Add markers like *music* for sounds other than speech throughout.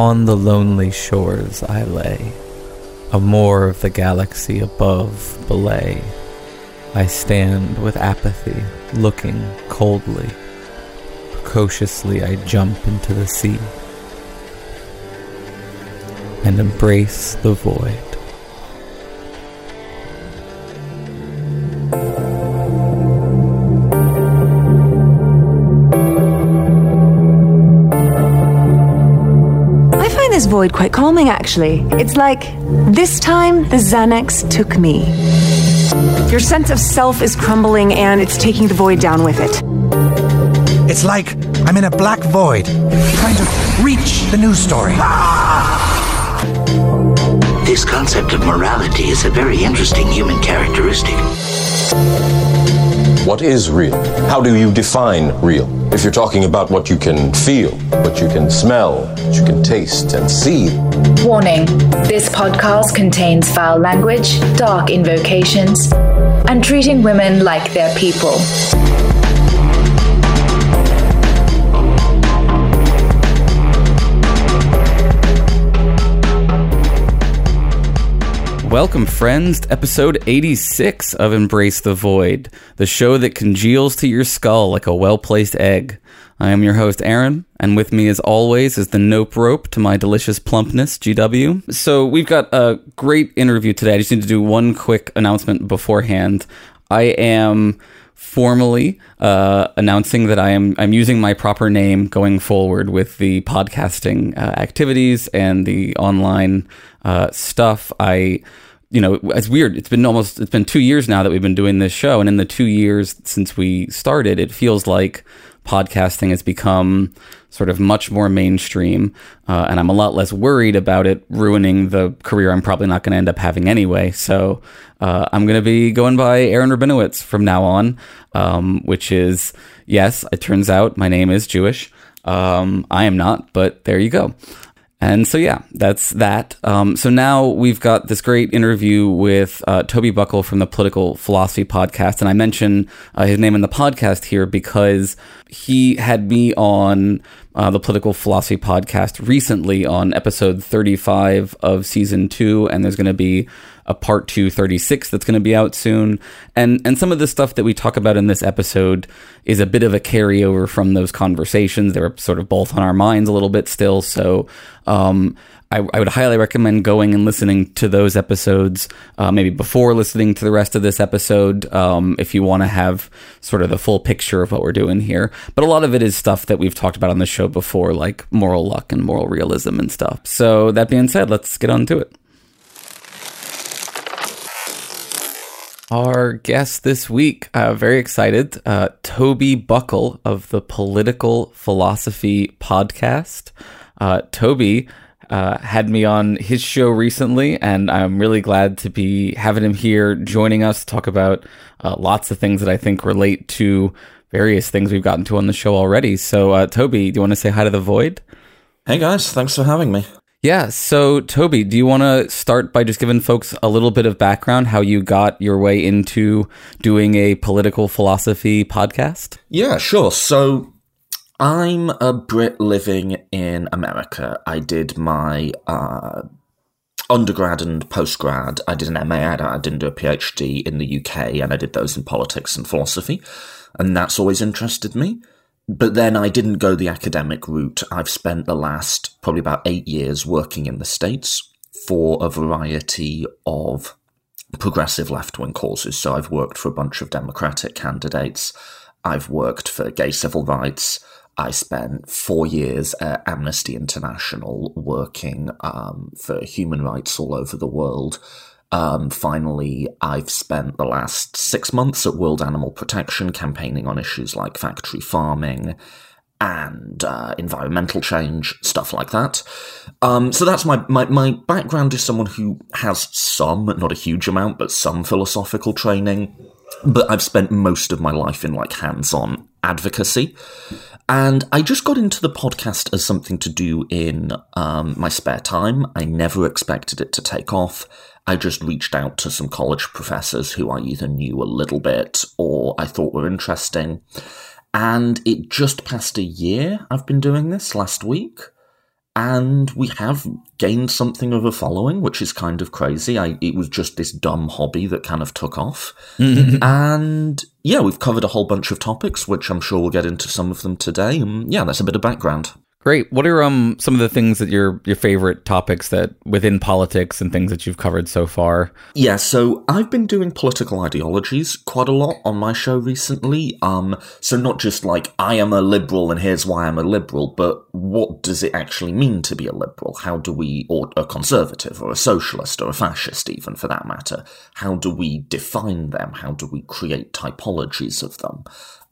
Upon the lonely shores I lay, a moor of the galaxy above belay. I stand with apathy, looking coldly. Precociously I jump into the sea and embrace the void. I find this void quite calming, actually. It's like this time the Xanax took me. Your sense of self is crumbling and it's taking the void down with it. It's like I'm in a black void, trying to reach the news story. This concept of morality is a very interesting human characteristic. What is real? How do you define real? If you're talking about what you can feel, what you can smell, what you can taste and see, Warning this podcast contains foul language, dark invocations, and treating women like they're people. Welcome, friends, to episode 86 of Embrace the Void, the show that congeals to your skull like a well placed egg. I am your host, Aaron, and with me, as always, is the nope rope to my delicious plumpness, GW. So, we've got a great interview today. I just need to do one quick announcement beforehand. I am formally uh, announcing that I am I'm using my proper name going forward with the podcasting uh, activities and the online uh, stuff. I you know it's weird it's been almost it's been two years now that we've been doing this show and in the two years since we started it feels like podcasting has become sort of much more mainstream uh, and i'm a lot less worried about it ruining the career i'm probably not going to end up having anyway. So uh, i'm going to be going by aaron rabinowitz from now on um, which is yes it turns out my name is jewish. Um, i am not but there you go and so, yeah, that's that. Um, so now we've got this great interview with uh, Toby Buckle from the Political Philosophy Podcast. And I mention uh, his name in the podcast here because he had me on uh, the Political Philosophy Podcast recently on episode 35 of season two. And there's going to be a part 236 that's going to be out soon. And and some of the stuff that we talk about in this episode is a bit of a carryover from those conversations. They were sort of both on our minds a little bit still. So um, I, I, would highly recommend going and listening to those episodes, uh, maybe before listening to the rest of this episode, um, if you want to have sort of the full picture of what we're doing here. But a lot of it is stuff that we've talked about on the show before, like moral luck and moral realism and stuff. So that being said, let's get on to it. Our guest this week, uh, very excited, uh, Toby Buckle of the Political Philosophy Podcast. Uh, Toby uh, had me on his show recently, and I'm really glad to be having him here joining us to talk about uh, lots of things that I think relate to various things we've gotten to on the show already. So, uh, Toby, do you want to say hi to the void? Hey guys, thanks for having me. Yeah. So, Toby, do you want to start by just giving folks a little bit of background how you got your way into doing a political philosophy podcast? Yeah, sure. So, I'm a Brit living in America. I did my uh, undergrad and postgrad. I did an MA. I didn't do a PhD in the UK, and I did those in politics and philosophy, and that's always interested me. But then I didn't go the academic route. I've spent the last probably about eight years working in the States for a variety of progressive left wing causes. So I've worked for a bunch of Democratic candidates. I've worked for gay civil rights. I spent four years at Amnesty International working um, for human rights all over the world. Um, finally, I've spent the last six months at World Animal Protection campaigning on issues like factory farming and uh, environmental change, stuff like that. Um, so that's my, my, my background is someone who has some, not a huge amount, but some philosophical training. But I've spent most of my life in like hands on advocacy. And I just got into the podcast as something to do in um, my spare time. I never expected it to take off. I just reached out to some college professors who I either knew a little bit or I thought were interesting. And it just passed a year I've been doing this last week. and we have gained something of a following, which is kind of crazy. I, it was just this dumb hobby that kind of took off. Mm-hmm. *laughs* and yeah, we've covered a whole bunch of topics, which I'm sure we'll get into some of them today. And yeah, that's a bit of background. Great. What are um some of the things that your your favorite topics that within politics and things that you've covered so far? Yeah, so I've been doing political ideologies quite a lot on my show recently. Um, so not just like I am a liberal and here's why I'm a liberal, but what does it actually mean to be a liberal? How do we, or a conservative, or a socialist, or a fascist, even for that matter? How do we define them? How do we create typologies of them?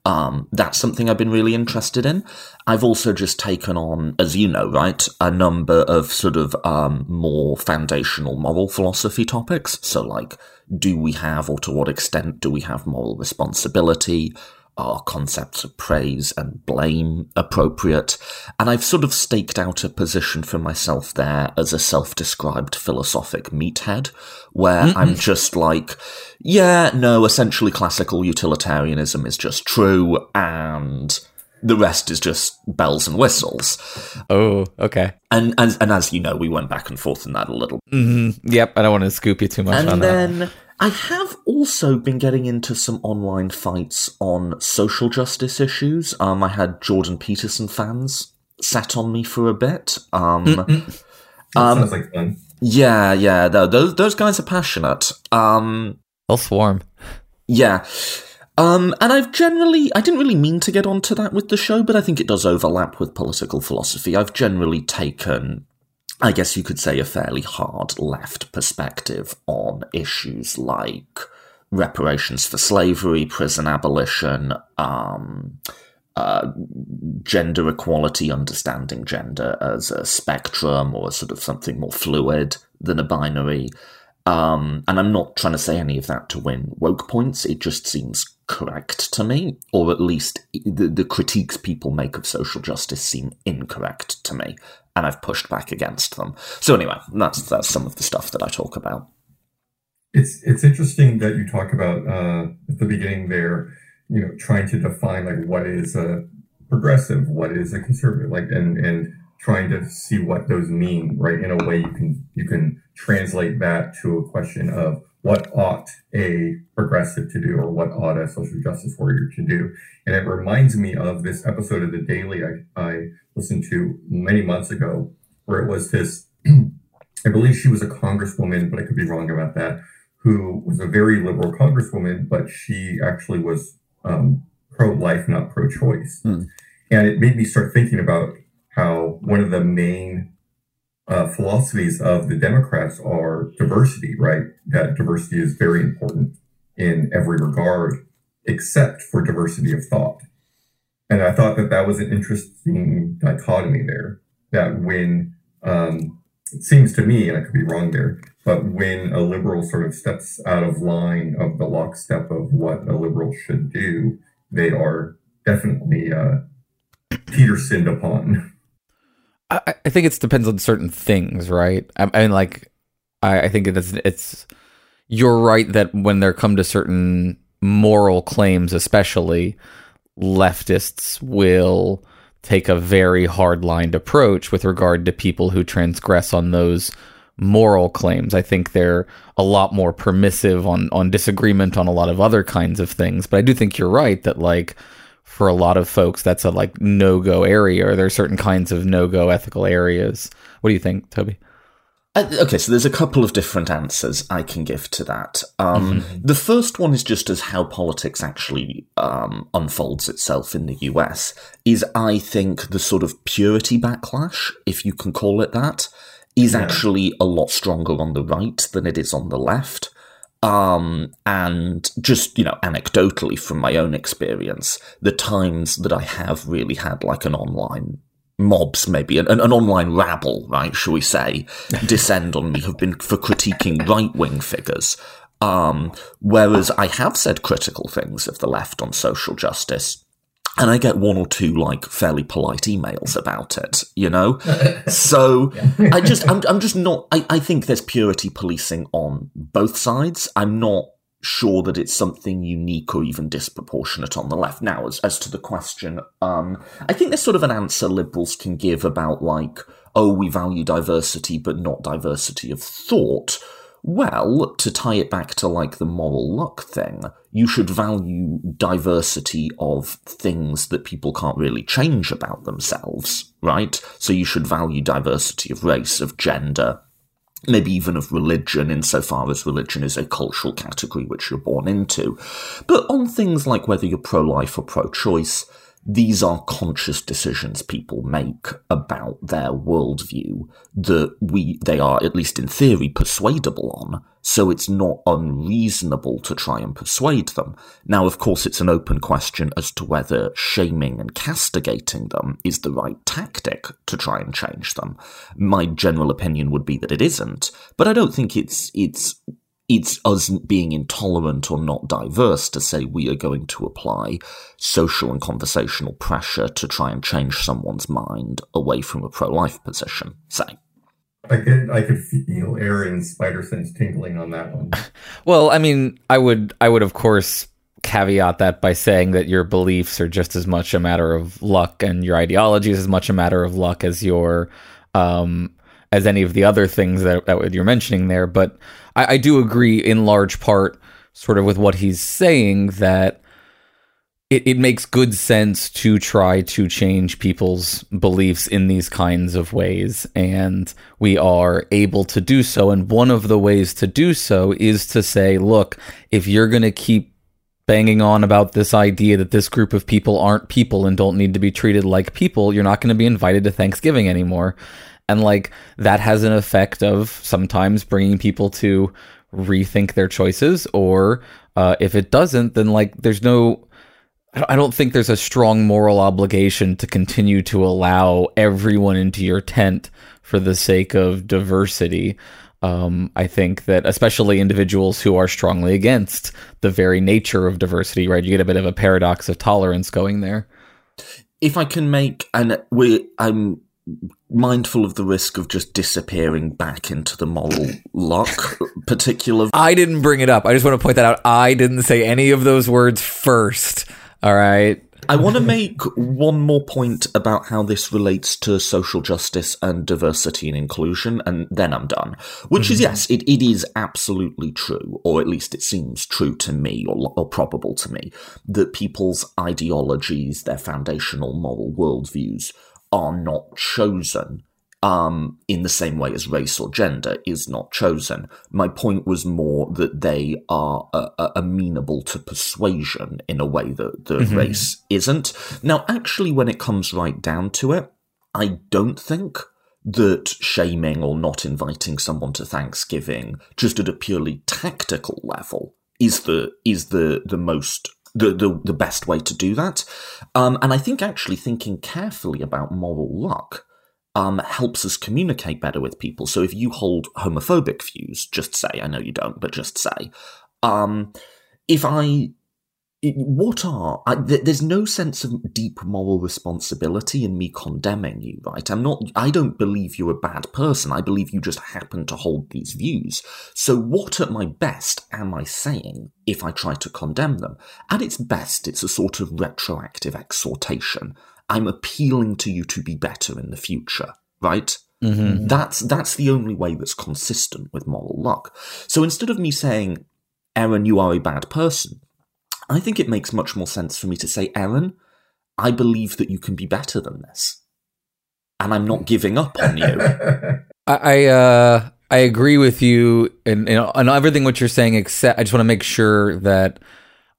Um, that's something I've been really interested in. I've also just taken on, as you know, right, a number of sort of um, more foundational moral philosophy topics. So, like, do we have, or to what extent do we have moral responsibility? Are concepts of praise and blame appropriate? And I've sort of staked out a position for myself there as a self described philosophic meathead, where mm-hmm. I'm just like, yeah, no, essentially classical utilitarianism is just true, and the rest is just bells and whistles. Oh, okay. And and, and as you know, we went back and forth in that a little. Mm-hmm. Yep, I don't want to scoop you too much and on then, that. I have also been getting into some online fights on social justice issues. Um, I had Jordan Peterson fans sat on me for a bit. Um, that um, sounds like fun. Yeah, yeah, those those guys are passionate. Um, They'll swarm. Yeah. Um, and I've generally, I didn't really mean to get onto that with the show, but I think it does overlap with political philosophy. I've generally taken I guess you could say, a fairly hard left perspective on issues like reparations for slavery, prison abolition, um, uh, gender equality, understanding gender as a spectrum or sort of something more fluid than a binary. Um, and I'm not trying to say any of that to win woke points. It just seems correct to me, or at least the, the critiques people make of social justice seem incorrect to me and I've pushed back against them. So anyway, that's that's some of the stuff that I talk about. It's it's interesting that you talk about uh, at the beginning there, you know, trying to define like what is a progressive, what is a conservative, like and and trying to see what those mean, right? In a way, you can you can translate that to a question of what ought a progressive to do or what ought a social justice warrior to do. And it reminds me of this episode of The Daily I, I listened to many months ago, where it was this, *clears throat* I believe she was a congresswoman, but I could be wrong about that, who was a very liberal congresswoman, but she actually was um, pro life, not pro choice. Hmm. And it made me start thinking about how one of the main uh, philosophies of the Democrats are diversity, right? That diversity is very important in every regard, except for diversity of thought. And I thought that that was an interesting dichotomy there. That when um, it seems to me, and I could be wrong there, but when a liberal sort of steps out of line of the lockstep of what a liberal should do, they are definitely uh, Petersoned upon. *laughs* I, I think it depends on certain things, right? I, I mean, like, I, I think it's it's you're right that when there come to certain moral claims, especially leftists will take a very hard-lined approach with regard to people who transgress on those moral claims. I think they're a lot more permissive on on disagreement on a lot of other kinds of things. But I do think you're right that like for a lot of folks that's a like no go area or there are certain kinds of no go ethical areas. What do you think, Toby? Uh, okay, so there's a couple of different answers I can give to that. Um, mm-hmm. The first one is just as how politics actually um, unfolds itself in the US. Is I think the sort of purity backlash, if you can call it that, is yeah. actually a lot stronger on the right than it is on the left. Um, and just, you know, anecdotally from my own experience, the times that I have really had like an online mobs, maybe an, an, online rabble, right, shall we say, *laughs* descend on me have been for critiquing right wing figures. Um, whereas I have said critical things of the left on social justice and I get one or two like fairly polite emails about it, you know. *laughs* so *laughs* I just, I'm, I'm just not. I, I think there's purity policing on both sides. I'm not sure that it's something unique or even disproportionate on the left. Now, as, as to the question, um, I think there's sort of an answer liberals can give about like, oh, we value diversity, but not diversity of thought. Well, to tie it back to like the moral luck thing, you should value diversity of things that people can't really change about themselves, right? So you should value diversity of race, of gender, maybe even of religion, insofar as religion is a cultural category which you're born into. But on things like whether you're pro life or pro choice, these are conscious decisions people make about their worldview that we they are at least in theory persuadable on so it's not unreasonable to try and persuade them. Now of course it's an open question as to whether shaming and castigating them is the right tactic to try and change them. My general opinion would be that it isn't but i don't think it's it's it's us being intolerant or not diverse to say we are going to apply social and conversational pressure to try and change someone's mind away from a pro-life position. Say. I could I could feel Aaron's spider sense tingling on that one. *laughs* well, I mean, I would I would of course caveat that by saying that your beliefs are just as much a matter of luck and your ideology is as much a matter of luck as your um as any of the other things that, that you're mentioning there. But I, I do agree in large part, sort of with what he's saying, that it, it makes good sense to try to change people's beliefs in these kinds of ways. And we are able to do so. And one of the ways to do so is to say, look, if you're going to keep banging on about this idea that this group of people aren't people and don't need to be treated like people, you're not going to be invited to Thanksgiving anymore and like that has an effect of sometimes bringing people to rethink their choices or uh, if it doesn't then like there's no i don't think there's a strong moral obligation to continue to allow everyone into your tent for the sake of diversity um, I think that especially individuals who are strongly against the very nature of diversity, right? You get a bit of a paradox of tolerance going there. If I can make, and we, I'm mindful of the risk of just disappearing back into the moral luck particular *laughs* I didn't bring it up. I just want to point that out. I didn't say any of those words first. All right. I want to make one more point about how this relates to social justice and diversity and inclusion, and then I'm done. Which mm-hmm. is, yes, it, it is absolutely true, or at least it seems true to me, or, or probable to me, that people's ideologies, their foundational moral worldviews, are not chosen um, in the same way as race or gender is not chosen. My point was more that they are uh, uh, amenable to persuasion in a way that the mm-hmm. race isn't. Now, actually, when it comes right down to it, I don't think that shaming or not inviting someone to Thanksgiving just at a purely tactical level is the is the the most the, the, the best way to do that. Um, and I think actually thinking carefully about moral luck um, helps us communicate better with people. So if you hold homophobic views, just say, I know you don't, but just say, um, if I what are I, th- there's no sense of deep moral responsibility in me condemning you right? I'm not i don't believe you're a bad person. I believe you just happen to hold these views. So what at my best am i saying if i try to condemn them? At its best it's a sort of retroactive exhortation. I'm appealing to you to be better in the future right? Mm-hmm. that's that's the only way that's consistent with moral luck. So instead of me saying aaron you are a bad person I think it makes much more sense for me to say, Aaron, I believe that you can be better than this. And I'm not giving up on you. *laughs* I I, uh, I agree with you and on everything what you're saying, except I just want to make sure that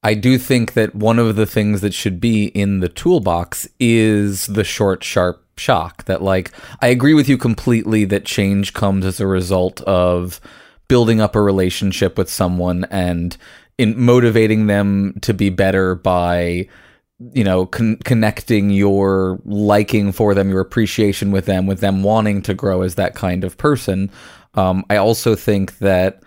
I do think that one of the things that should be in the toolbox is the short, sharp shock. That, like, I agree with you completely that change comes as a result of building up a relationship with someone and in motivating them to be better by you know con- connecting your liking for them your appreciation with them with them wanting to grow as that kind of person. Um, i also think that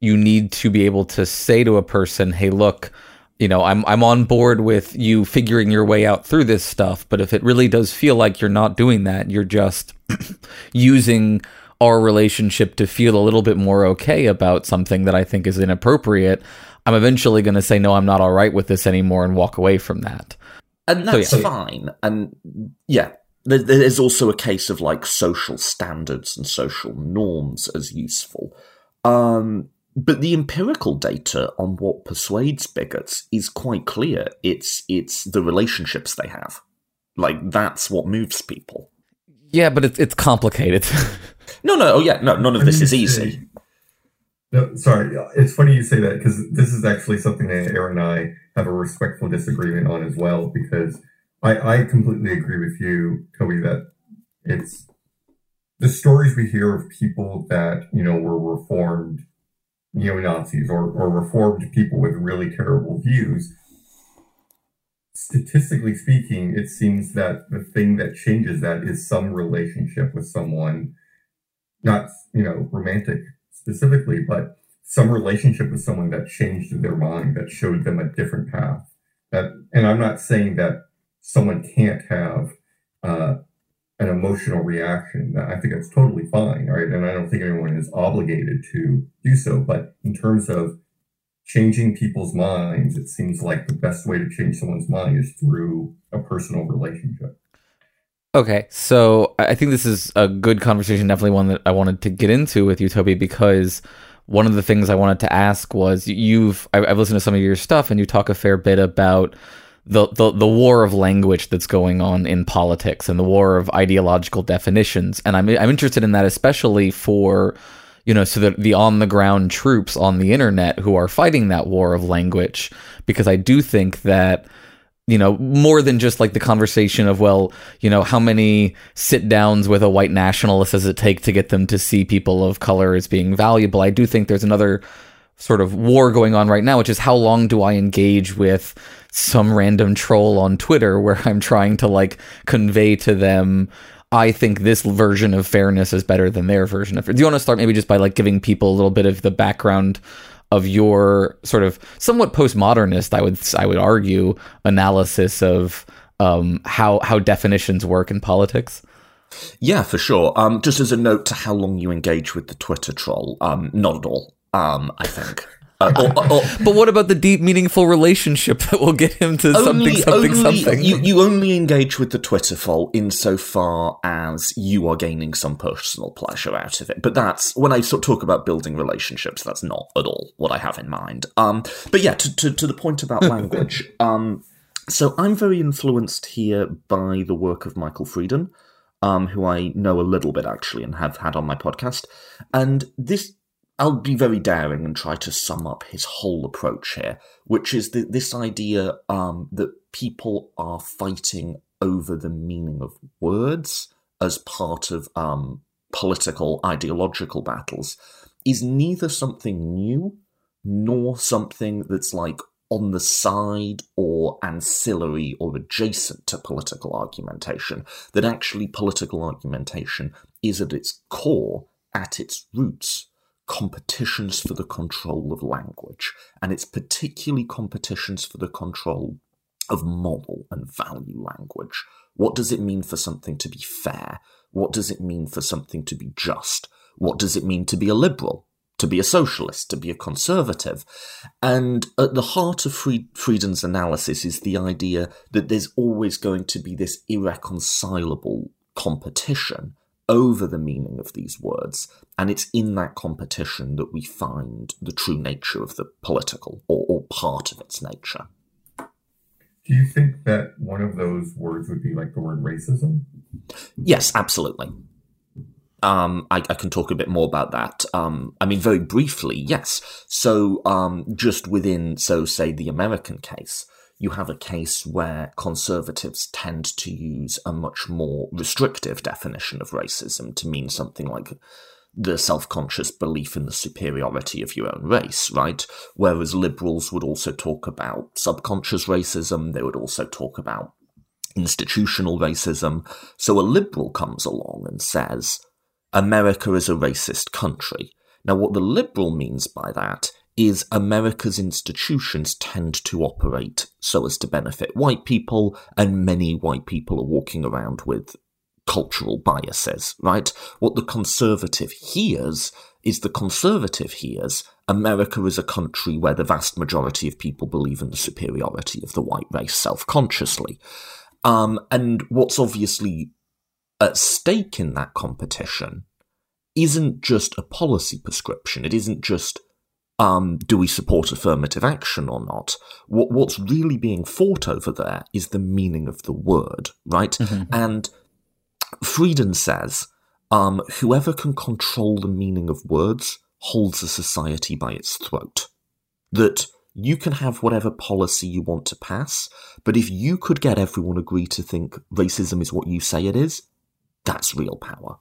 you need to be able to say to a person hey look you know i'm i'm on board with you figuring your way out through this stuff but if it really does feel like you're not doing that you're just *clears throat* using our relationship to feel a little bit more okay about something that I think is inappropriate, I'm eventually going to say, no, I'm not all right with this anymore and walk away from that. And So, that's yeah. fine. And yeah, there, there's also a case of like social standards and social norms as useful. Um, but the empirical data on what persuades bigots is quite clear. It's it's the relationships they have. Like that's what moves people. Yeah, but it's it's complicated. *laughs* No, no, oh yeah, no, none of this is easy. *laughs* No, sorry. It's funny you say that because this is actually something that Aaron and I have a respectful disagreement on as well. Because I, I completely agree with you, Toby, that it's the stories we hear of people that you know were reformed neo Nazis or, or reformed people with really terrible views. Statistically speaking, it seems that the thing that changes that is some relationship with someone not you know romantic specifically, but some relationship with someone that changed their mind, that showed them a different path. That, and I'm not saying that someone can't have uh, an emotional reaction. I think that's totally fine, right? And I don't think anyone is obligated to do so. But in terms of changing people's minds, it seems like the best way to change someone's mind is through a personal relationship. Okay, so I think this is a good conversation, definitely one that I wanted to get into with you, Toby, because one of the things I wanted to ask was you've I've listened to some of your stuff and you talk a fair bit about the, the the war of language that's going on in politics and the war of ideological definitions, and I'm I'm interested in that especially for you know so that the on the ground troops on the internet who are fighting that war of language because I do think that you know, more than just like the conversation of, well, you know, how many sit downs with a white nationalist does it take to get them to see people of color as being valuable? I do think there's another sort of war going on right now, which is how long do I engage with some random troll on Twitter where I'm trying to like convey to them. I think this version of fairness is better than their version of. It. Do you want to start maybe just by like giving people a little bit of the background of your sort of somewhat postmodernist, I would I would argue, analysis of um, how how definitions work in politics. Yeah, for sure. Um, just as a note to how long you engage with the Twitter troll, um, not at all. Um, I think. Uh, or- or- or- But what about the deep, meaningful relationship that will get him to something, something, only- something? You, you only engage with the Twitter troll insofar as you are gaining some personal pleasure out of it. But that's when I sort of talk about building relationships. That's not at all what I have in mind. Um, but yeah, to, to, to the point about *laughs* language. um, so I'm very influenced here by the work of Michael Freeden, um, who I know a little bit actually and have had on my podcast. And this I'll be very daring and try to sum up his whole approach here, which is the, this idea um, that people are fighting over the meaning of words as part of um, political ideological battles is neither something new nor something that's like on the side or ancillary or adjacent to political argumentation. That actually political argumentation is at its core, at its roots, competitions for the control of language, and it's particularly competitions for the control of moral and value language. What does it mean for something to be fair? What does it mean for something to be just? What does it mean to be a liberal? To be a socialist? To be a conservative? And at the heart of Fried- Freeden's analysis is the idea that there's always going to be this irreconcilable competition over the meaning of these words, and it's in that competition that we find the true nature of the political, or, or part of its nature. Do you think that one of those words would be like the word racism? Yes, absolutely. Um, I, I can talk a bit more about that. Um, I mean, very briefly, yes. So, um, just within, so say, the American case, you have a case where conservatives tend to use a much more restrictive definition of racism to mean something like the self conscious belief in the superiority of your own race, right? Whereas liberals would also talk about subconscious racism, they would also talk about institutional racism. So a liberal comes along and says, America is a racist country. Now, what the liberal means by that is America's institutions tend to operate so as to benefit white people, and many white people are walking around with cultural biases, right? What the conservative hears is the conservative hears America is a country where the vast majority of people believe in the superiority of the white race self consciously. Um, and what's obviously at stake in that competition isn't just a policy prescription. It isn't just um, do we support affirmative action or not? What, what's really being fought over there is the meaning of the word, right? Mm-hmm. And Freeden says, um, whoever can control the meaning of words holds a society by its throat. That you can have whatever policy you want to pass, but if you could get everyone agree to think racism is what you say it is, that's real power.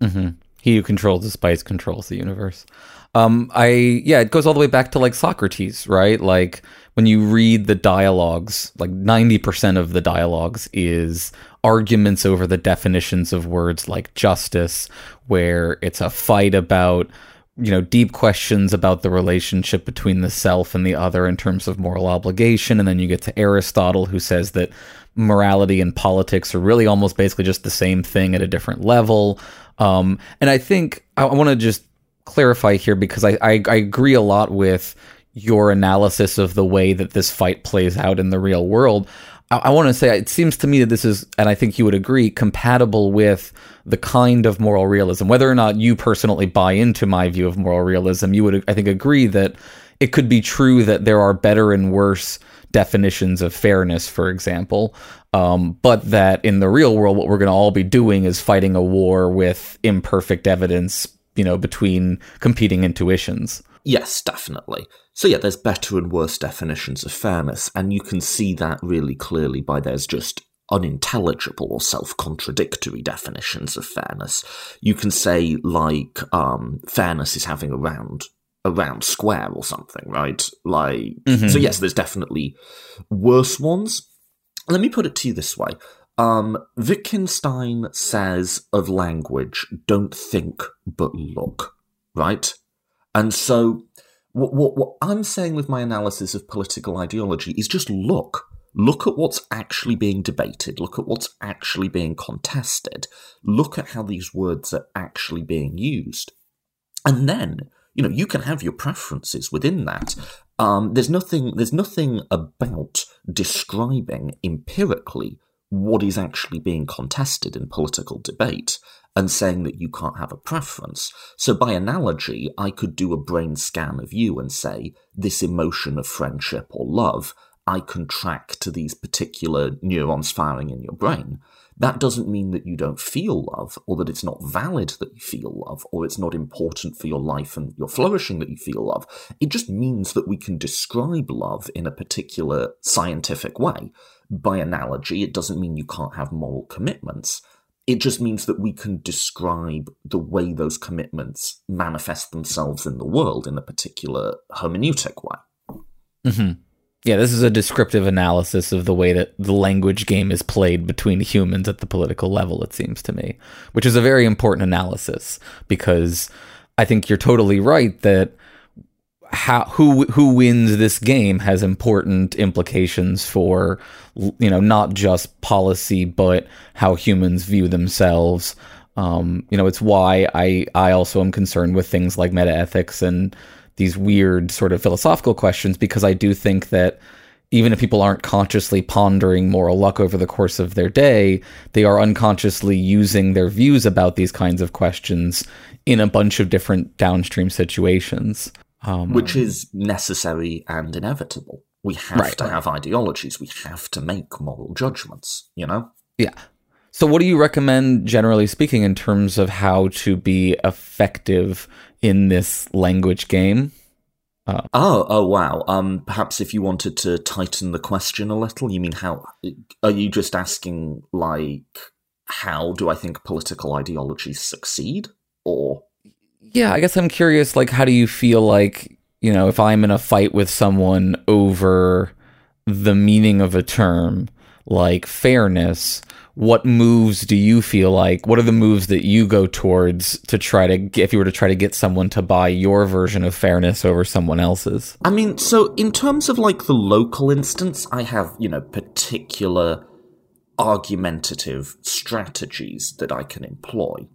Mm-hmm. He who controls the spice controls the universe. Um, I yeah, it goes all the way back to like Socrates, right? Like when you read the dialogues, like ninety percent of the dialogues is arguments over the definitions of words like justice, where it's a fight about you know deep questions about the relationship between the self and the other in terms of moral obligation and then you get to Aristotle who says that morality and politics are really almost basically just the same thing at a different level um, and I think I, I want to just clarify here because I, I, I agree a lot with your analysis of the way that this fight plays out in the real world. I, I want to say it seems to me that this is, and I think you would agree, compatible with the kind of moral realism. Whether or not you personally buy into my view of moral realism, you would, I think, agree that it could be true that there are better and worse definitions of fairness, for example. Um, but that in the real world, what we're going to all be doing is fighting a war with imperfect evidence, you know, between competing intuitions. Yes, definitely. So yeah, there's better and worse definitions of fairness, and you can see that really clearly by there's just unintelligible or self-contradictory definitions of fairness. You can say like um, fairness is having a round a round square or something, right? Like mm-hmm. so yes, there's definitely worse ones, let me put it to you this way. Um, Wittgenstein says of language, don't think but look, right? And so, what, what, what I'm saying with my analysis of political ideology is just look. Look at what's actually being debated. Look at what's actually being contested. Look at how these words are actually being used. And then, you know, you can have your preferences within that. Um, there's nothing. There's nothing about describing empirically what is actually being contested in political debate and saying that you can't have a preference. So, by analogy, I could do a brain scan of you and say, this emotion of friendship or love, I can track to these particular neurons firing in your brain. That doesn't mean that you don't feel love, or that it's not valid that you feel love, or it's not important for your life and your flourishing that you feel love. It just means that we can describe love in a particular scientific way. By analogy, it doesn't mean you can't have moral commitments. It just means that we can describe the way those commitments manifest themselves in the world in a particular hermeneutic way. Mm-hmm. Yeah, this is a descriptive analysis of the way that the language game is played between humans at the political level, it seems to me, which is a very important analysis because I think you're totally right that how who who wins this game has important implications for you know not just policy but how humans view themselves. Um, you know, it's why I I also am concerned with things like meta ethics and these weird sort of philosophical questions because I do think that even if people aren't consciously pondering moral luck over the course of their day, they are unconsciously using their views about these kinds of questions in a bunch of different downstream situations. Um, Which is necessary and inevitable. We have right, to right. have ideologies. We have to make moral judgments, you know? Yeah. So, what do you recommend, generally speaking, in terms of how to be effective in this language game? Uh, oh, oh, wow. Um, perhaps if you wanted to tighten the question a little, you mean how? Are you just asking like, how do I think political ideologies succeed, or? Yeah, I guess I'm curious. Like, how do you feel like you know if I'm in a fight with someone over the meaning of a term like fairness? What moves do you feel like what are the moves that you go towards to try to if you were to try to get someone to buy your version of fairness over someone else's i mean so in terms of like the local instance i have you know particular argumentative strategies that I can employ.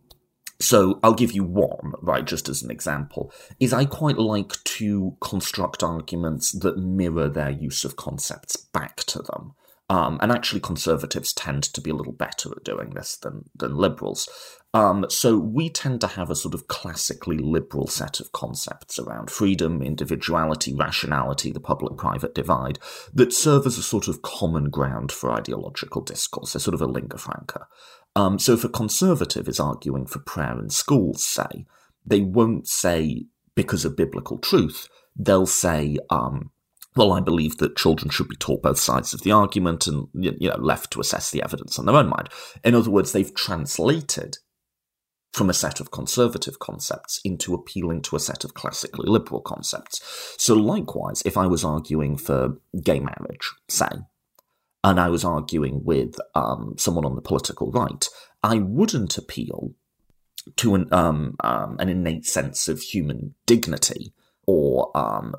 So I'll give you one, right, just as an example, is I quite like to construct arguments that mirror their use of concepts back to them. Um, and actually, conservatives tend to be a little better at doing this than, than liberals. Um, so we tend to have a sort of classically liberal set of concepts around freedom, individuality, rationality, the public private divide that serve as a sort of common ground for ideological discourse. They're sort of a lingua franca. Um, so if a conservative is arguing for prayer in schools, say, they won't say because of biblical truth. They'll say, um, well, I believe that children should be taught both sides of the argument and you know left to assess the evidence on their own mind. In other words, they've translated from a set of conservative concepts into appealing to a set of classically liberal concepts. So, likewise, if I was arguing for gay marriage, say, and I was arguing with um, someone on the political right, I wouldn't appeal to an um, um, an innate sense of human dignity or um,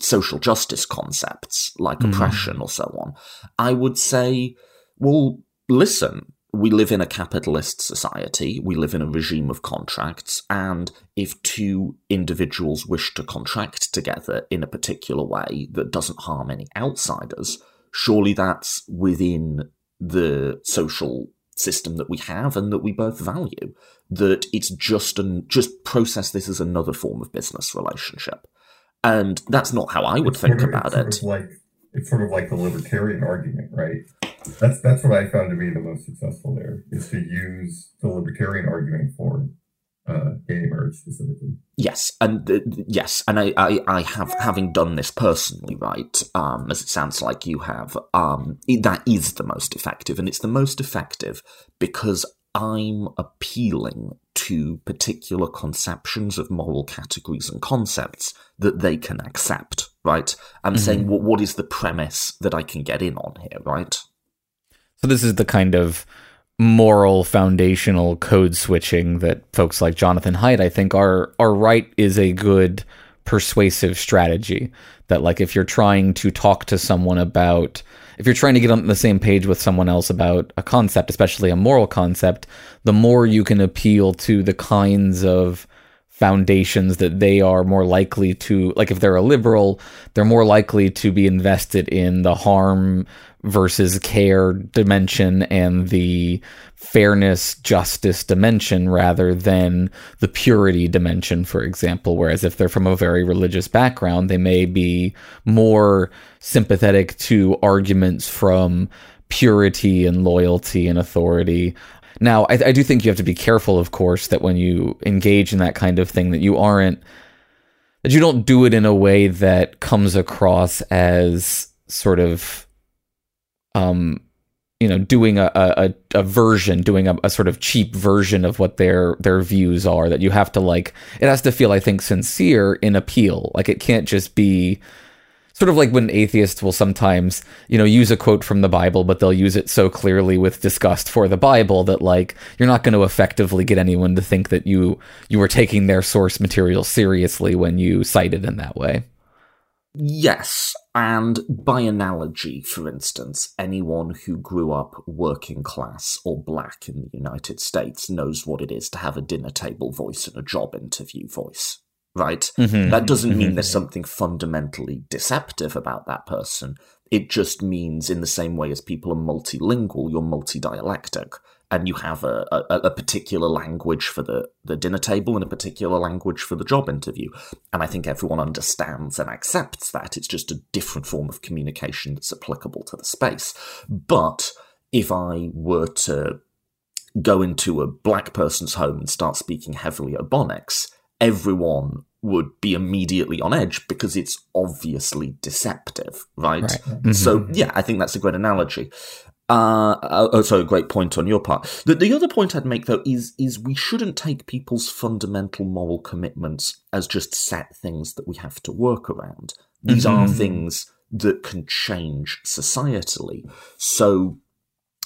social justice concepts like mm. oppression or so on. I would say, well, listen, we live in a capitalist society, we live in a regime of contracts, and if two individuals wish to contract together in a particular way that doesn't harm any outsiders, surely that's within the social system that we have and that we both value. That it's just an just process this as another form of business relationship. And that's not how I would it's think sort of, about it. like it's sort of like the libertarian argument, right? That's that's what I found to be the most successful there is to use the libertarian argument for uh, gay marriage specifically. Yes, and uh, yes, and I, I, I have having done this personally, right? Um, as it sounds like you have, um, that is the most effective, and it's the most effective because I'm appealing to particular conceptions of moral categories and concepts that they can accept, right? I'm mm-hmm. saying, what is the premise that I can get in on here, right? So this is the kind of moral foundational code switching that folks like Jonathan Haidt, I think, are are right is a good persuasive strategy. That like if you're trying to talk to someone about if you're trying to get on the same page with someone else about a concept, especially a moral concept, the more you can appeal to the kinds of foundations that they are more likely to like if they're a liberal they're more likely to be invested in the harm versus care dimension and the fairness justice dimension rather than the purity dimension for example. Whereas if they're from a very religious background they may be more sympathetic to arguments from purity and loyalty and authority. Now, I, I do think you have to be careful, of course, that when you engage in that kind of thing, that you aren't that you don't do it in a way that comes across as sort of um you know doing a a, a version doing a, a, sort of cheap version of what their their views are that you have to like it has to feel i think sincere in appeal like it can't just be sort of like when atheists will sometimes, you know, use a quote from the Bible, but they'll use it so clearly with disgust for the Bible that like you're not going to effectively get anyone to think that you you were taking their source material seriously when you cite it in that way. Yes, and by analogy, for instance, anyone who grew up working class or black in the United States knows what it is to have a dinner table voice and a job interview voice right? Mm-hmm. That doesn't mean mm-hmm. there's something fundamentally deceptive about that person. It just means, in the same way as people are multilingual, you're multidialectic, and you have a, a, a, particular language for the, the dinner table and a particular language for the job interview. And I think everyone understands and accepts that. It's just a different form of communication that's applicable to the space. But if I were to go into a black person's home and start speaking heavily Ebonics, everyone would be immediately on edge because it's obviously deceptive, right? right. Mm-hmm. So, yeah, I think that's a great analogy. Uh, a great point on your part. The, the other point I'd make, though, is is we shouldn't take people's fundamental moral commitments as just set things that we have to work around. These mm-hmm. are things that can change societally. So,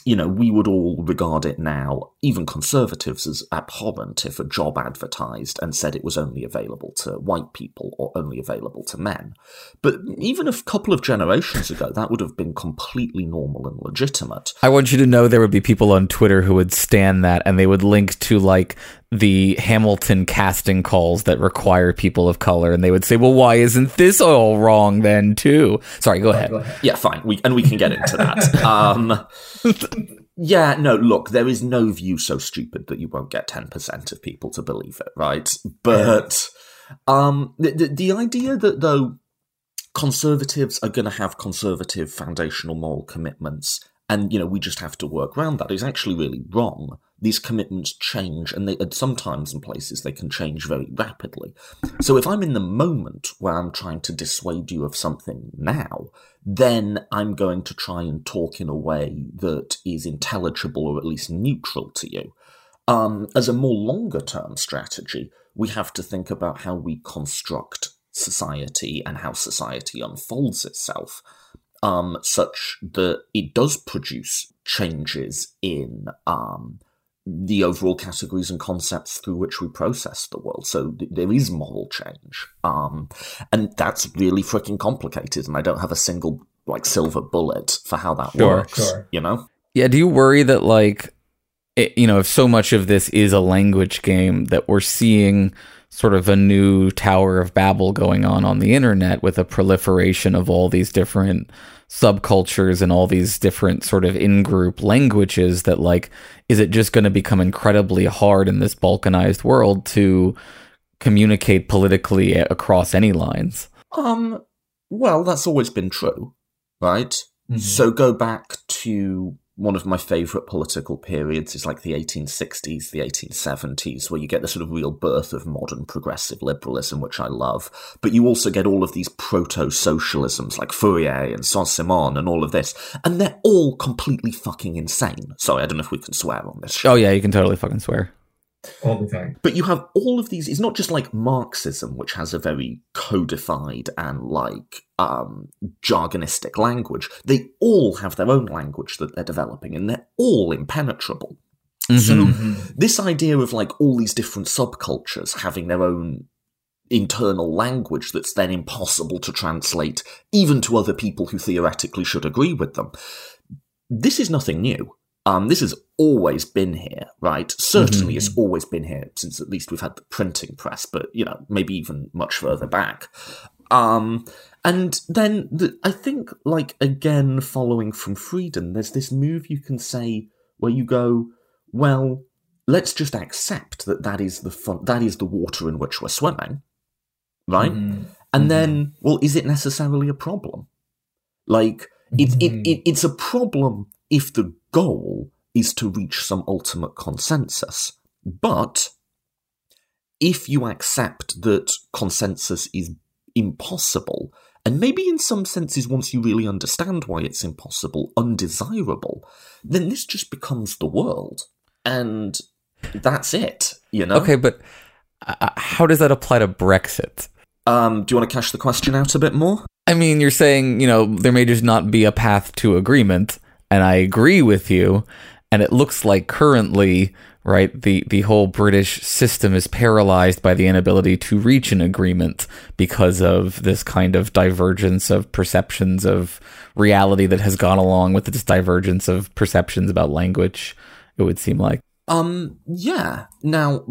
you know, we would all regard it now, even conservatives, as abhorrent if a job advertised and said it was only available to white people or only available to men. But even a couple of generations ago, that would have been completely normal and legitimate. I want you to know there would be people on Twitter who would stand that and they would link to like the Hamilton casting calls that require people of color and they would say, "Well, why isn't this all wrong then too?" Sorry, go ahead. Yeah, fine. We and we can get into that. *laughs* Um, yeah, no, look, there is no view so stupid that you won't get 10% of people to believe it, right? But um, the, the, the idea that, though, conservatives are going to have conservative foundational moral commitments and you know we just have to work around that is actually really wrong these commitments change and they at sometimes in places they can change very rapidly. So if i'm in the moment where i'm trying to dissuade you of something now then i'm going to try and talk in a way that is intelligible or at least neutral to you. Um, as a more longer term strategy we have to think about how we construct society and how society unfolds itself um, such that it does produce changes in um, the overall categories and concepts through which we process the world. So th- there is moral change, um, and that's really freaking complicated. And I don't have a single like silver bullet for how that Sure, works. sure. You know? Yeah, do you worry that like it, you know, if so much of this is a language game that we're seeing sort of a new Tower of Babel going on on the internet with a proliferation of all these different subcultures and all these different sort of in-group languages that like is it just going to become incredibly hard in this balkanized world to communicate politically across any lines? Um, well, that's always been true, right? So go back to one of my favourite political periods is like the 1860s, the 1870s, where you get the sort of real birth of modern progressive liberalism, which I love. But you also get all of these proto-socialisms like Fourier and Saint-Simon and all of this, and they're all completely fucking insane. Sorry, I don't know if we can swear on this show. Oh yeah, you can totally fucking swear. All the time. But you have all of these. It's not just like Marxism, which has a very codified and like um, jargonistic language. They all have their own language that they're developing, and they're all impenetrable. So this idea of like all these different subcultures having their own internal language that's then impossible to translate even to other people who theoretically should agree with them. This is nothing new. Um, this has always been here, right? Certainly, it's mm-hmm. always been here since at least we've had the printing press, but you know, maybe even much further back. Um, and then the, I think, like again, following from Freeden, there's this move you can say where you go, well, let's just accept that that is the fun, that is the water in which we're swimming, right? Mm-hmm. And mm-hmm. then, well, is it necessarily a problem? Like, it, it, it, it's a problem if the goal is to reach some ultimate consensus. But if you accept that consensus is impossible, and maybe in some senses, once you really understand why it's impossible, undesirable, then this just becomes the world. And that's it, you know? Okay, but uh, how does that apply to Brexit? Um, do you want to cash the question out a bit more? I mean, you're saying, you know, there may just not be a path to agreement, and I agree with you. And it looks like currently, right, the, the whole British system is paralyzed by the inability to reach an agreement because of this kind of divergence of perceptions of reality that has gone along with this divergence of perceptions about language, it would seem like. Um, yeah. Now,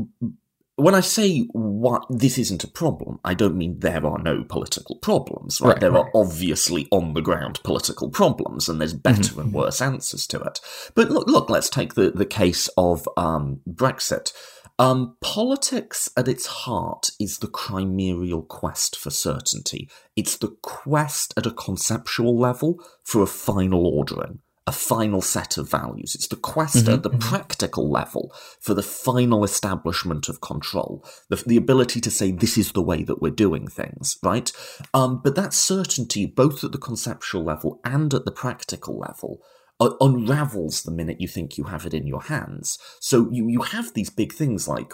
when I say what this isn't a problem, I don't mean there are no political problems, right? Right, there are obviously on the ground political problems, and there's better and worse answers to it. But look, look, let's take the, the case of um, Brexit. Um, politics at its heart is the chimerial quest for certainty. It's the quest at a conceptual level for a final ordering, a final set of values. It's the quest at the practical level for the final establishment of control, the, the ability to say this is the way that we're doing things, right? Um, but that certainty, both at the conceptual level and at the practical level, uh, unravels the minute you think you have it in your hands. So you, you have these big things like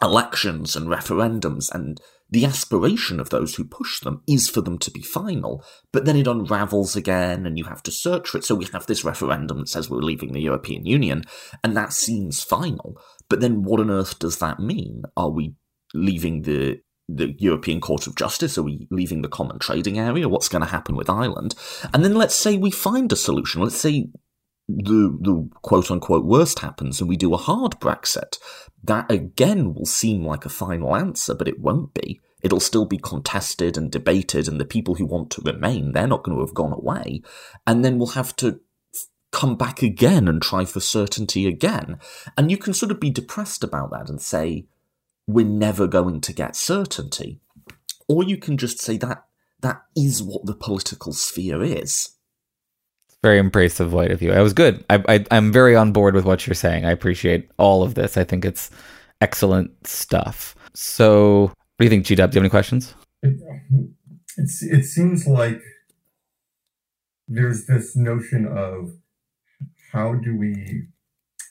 elections and referendums and the aspiration of those who push them is for them to be final, but then it unravels again and you have to search for it. So we have this referendum that says we're leaving the European Union, and that seems final. But then what on earth does that mean? Are we leaving the the European Court of Justice? Are we leaving the common trading area? What's going to happen with Ireland? And then let's say we find a solution. Let's say the the quote unquote worst happens and we do a hard Brexit, that again will seem like a final answer, but it won't be. It'll still be contested and debated, and the people who want to remain, they're not going to have gone away. And then we'll have to come back again and try for certainty again. And you can sort of be depressed about that and say, we're never going to get certainty. Or you can just say that that is what the political sphere is very impressive void of you. I was good. I, I I'm very on board with what you're saying. I appreciate all of this. I think it's excellent stuff. So, what do you think, G? Do you have any questions? It, it seems like there's this notion of how do we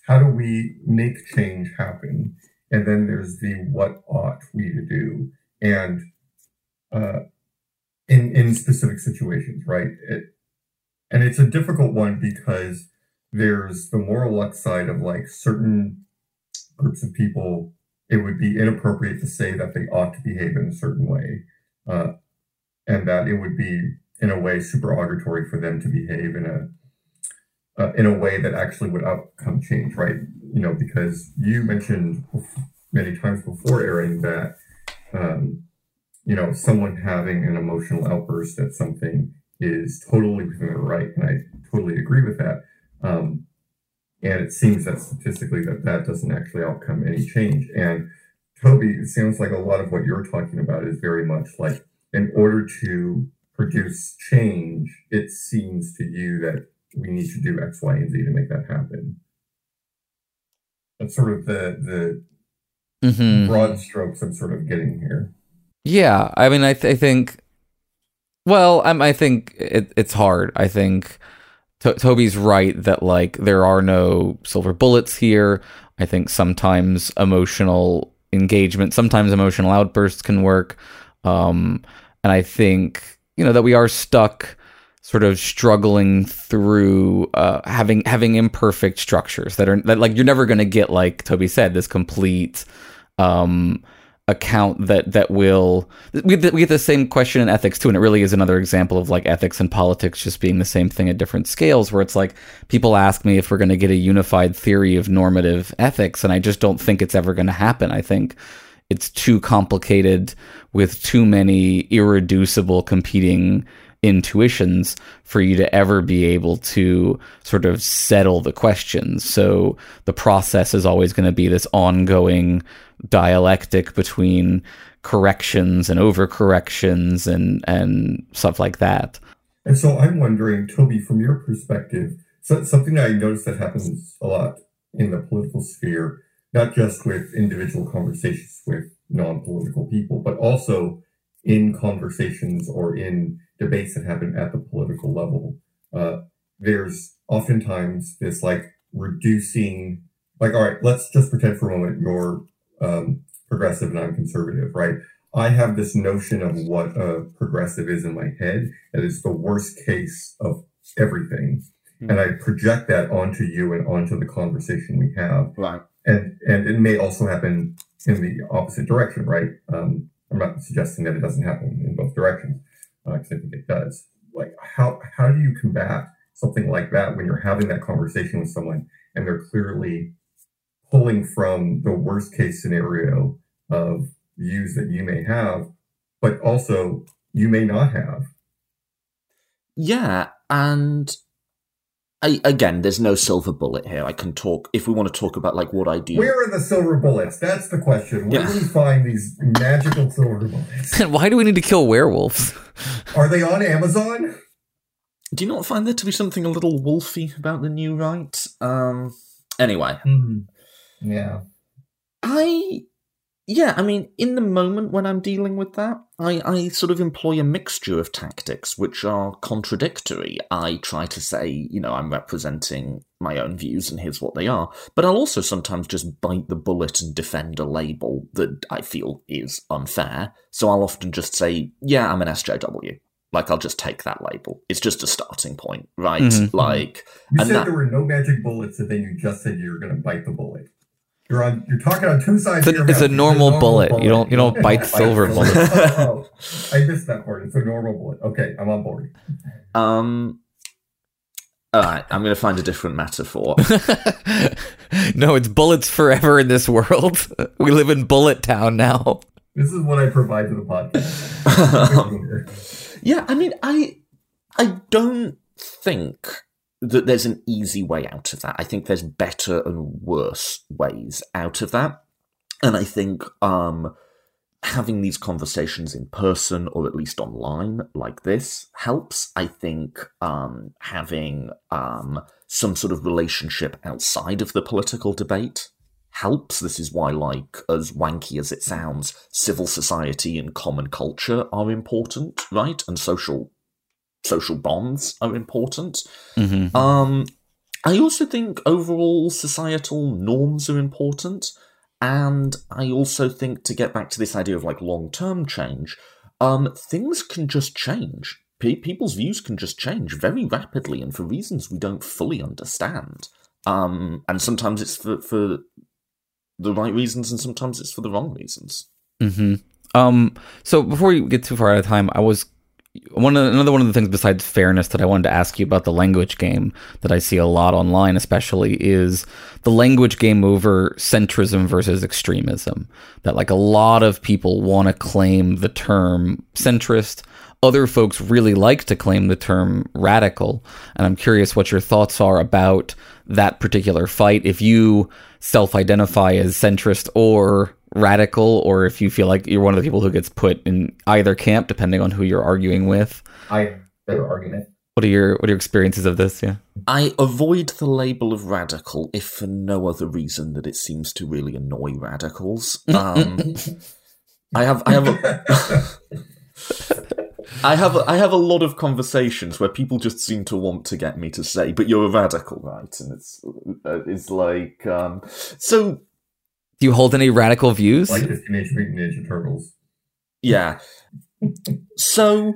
how do we make change happen, and then there's the what ought we to do, and uh, in in specific situations, right? It, and it's a difficult one because there's the moral side of like certain groups of people, it would be inappropriate to say that they ought to behave in a certain way. Uh, and that it would be in a way supererogatory for them to behave in a uh, in a way that actually would outcome change, right? You know, because you mentioned many times before, Aaron, that um, you know someone having an emotional outburst at something is totally within their right, and I totally agree with that. Um, and it seems that statistically that that doesn't actually outcome any change. And Toby, it sounds like a lot of what you're talking about is very much like in order to produce change, it seems to you that we need to do X, Y, and Z to make that happen. That's sort of the the mm-hmm. broad strokes I'm sort of getting here. Yeah, I mean, I, th- I think well, I'm, I think it, it's hard. I think to- Toby's right that like there are no silver bullets here. I think sometimes emotional engagement, sometimes emotional outbursts can work. Um, and I think you know that we are stuck sort of struggling through uh, having having imperfect structures that are that like you're never going to get like Toby said this complete um, account that that will we get, the, we get the same question in ethics too and it really is another example of like ethics and politics just being the same thing at different scales where it's like people ask me if we're going to get a unified theory of normative ethics and I just don't think it's ever going to happen. I think it's too complicated with too many irreducible competing intuitions for you to ever be able to sort of settle the questions. So the process is always going to be this ongoing dialectic between corrections and overcorrections and and stuff like that. And so I'm wondering, Toby, from your perspective, so something that I notice that happens a lot in the political sphere, not just with individual conversations with non-political people, but also in conversations or in debates that happen at the political level. Uh, there's oftentimes this like reducing, like, all right, let's just pretend for a moment you're um, progressive and I'm conservative, right? I have this notion of what a progressive is in my head that is the worst case of everything. Mm-hmm. And I project that onto you and onto the conversation we have. Right. And and it may also happen in the opposite direction, right? Um, I'm not suggesting that it doesn't happen in both directions, because uh, I think it does. Like, how how do you combat something like that when you're having that conversation with someone and they're clearly pulling from the worst case scenario of views that you may have, but also you may not have? Yeah, and I, again, there's no silver bullet here. I can talk if we want to talk about like what I do. Where are the silver bullets? That's the question. Where yeah. do we find these magical silver bullets? And *laughs* why do we need to kill werewolves? Are they on Amazon? Do you not find there to be something a little wolfy about the new right? Um. Anyway. Mm-hmm. Yeah. I yeah, I mean, in the moment when I'm dealing with that, I, I sort of employ a mixture of tactics which are contradictory. I try to say, you know, I'm representing my own views and here's what they are, but I'll also sometimes just bite the bullet and defend a label that I feel is unfair. So I'll often just say, yeah, I'm an SJW. Like, I'll just take that label. It's just a starting point, right? Mhm. Like, You and said that- there were no magic bullets, and then you just said you were going to bite the bullet. You're on. You're talking on two sides. It's a- of your it's a mouth. normal bullet. You don't- you don't bite *laughs* silver bullets. *laughs* oh, oh. I missed that part. It's a normal bullet. Okay, I'm on board. um, all right, I'm going to find a different metaphor. *laughs* no, it's bullets forever in this world. We live in Bullet Town now. This is what I provide to the podcast. Yeah, I mean, I I don't think that there's an easy way out of that. I think there's better and worse ways out of that. And I think um having these conversations in person or at least online like this helps. I think um having um some sort of relationship outside of the political debate helps. This is why, like, as wanky as it sounds, civil society and common culture are important, right? And social social bonds are important. Mm-hmm. Um, I also think overall societal norms are important, and I also think to get back to this idea of like long term change, um, things can just change. Pe- people's views can just change very rapidly and for reasons we don't fully understand. Um, and sometimes it's for, for the right reasons, and sometimes it's for the wrong reasons. hmm Um. So before we get too far out of time, I was one of, another one of the things besides fairness that I wanted to ask you about the language game that I see a lot online, especially is the language game over centrism versus extremism. That like a lot of people want to claim the term centrist. Other folks really like to claim the term radical, and I'm curious what your thoughts are about that particular fight. If you self-identify as centrist or radical or if you feel like you're one of the people who gets put in either camp depending on who you're arguing with I better argument. what are your what are your experiences of this yeah I avoid the label of radical if for no other reason that it seems to really annoy radicals. Um, *laughs* I have I have a, *laughs* I have a, I have a lot of conversations where people just seem to want to get me to say, "But you're a radical, right?" And it's uh, it's like um, so do you hold any radical views Like the Teenage Mutant Ninja Turtles. Yeah. so,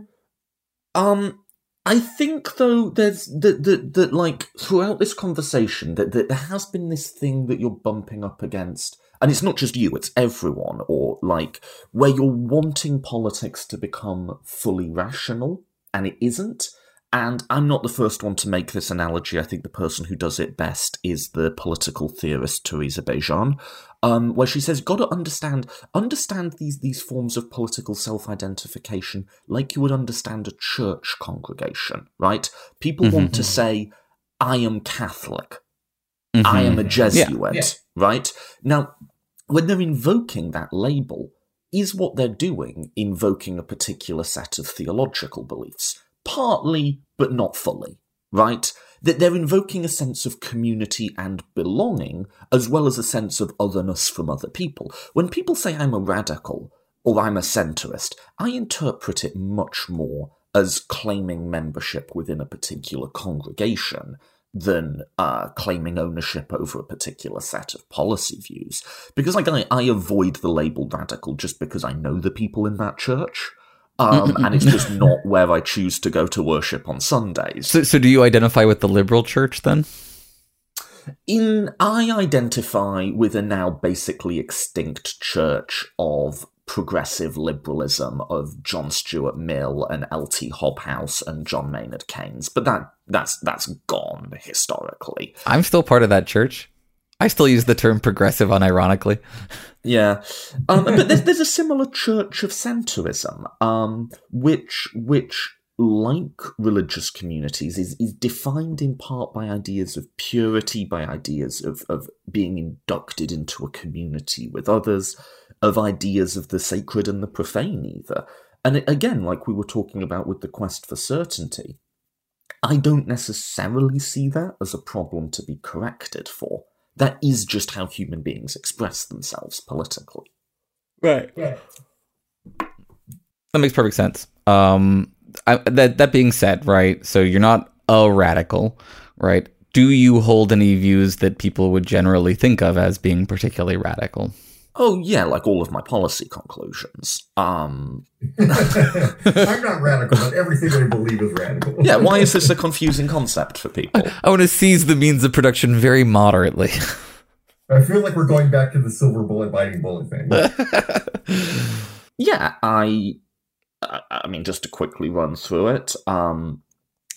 um, I think though there's that that that like throughout this conversation that, that there has been this thing that you're bumping up against, and it's not just you; it's everyone, or like where you're wanting politics to become fully rational, and it isn't. And I'm not the first one to make this analogy. I think the person who does it best is the political theorist Teresa Bejan, um, where she says, "Got to understand, understand these these forms of political self-identification like you would understand a church congregation, right? People want to say, I am Catholic, I am a Jesuit, Yeah. right? Now, when they're invoking that label, is what they're doing invoking a particular set of theological beliefs? Partly, but not fully, right? That they're invoking a sense of community and belonging, as well as a sense of otherness from other people. When people say I'm a radical or I'm a centrist, I interpret it much more as claiming membership within a particular congregation than uh, claiming ownership over a particular set of policy views. Because like I, I avoid the label radical just because I know the people in that church. Um, and it's just not where I choose to go to worship on Sundays. so, so do you identify with the liberal church then In I identify with a now basically extinct church of progressive liberalism of John Stuart Mill and L.T. Hobhouse and John Maynard Keynes, but that that's that's gone historically. i'm still part of that church i still use the term progressive unironically Yeah, um, but there's, there's a similar church of centrism, um, which which like religious communities is is defined in part by ideas of purity, by ideas of of being inducted into a community with others, of ideas of the sacred and the profane, either. And again, like we were talking about with the quest for certainty, I don't necessarily see that as a problem to be corrected for. That is just how human beings express themselves politically. Right. That makes perfect sense. Um, I, that that being said, right? So you're not a radical, right? Do you hold any views that people would generally think of as being particularly radical? Oh yeah, like all of my policy conclusions. Um *laughs* I'm not radical, but everything I believe is radical. *laughs* yeah, why is this a confusing concept for people? *laughs* I want to seize the means of production very moderately. I feel like we're going back to the silver bullet biting bullet thing. yeah, I I mean just to quickly run through it, um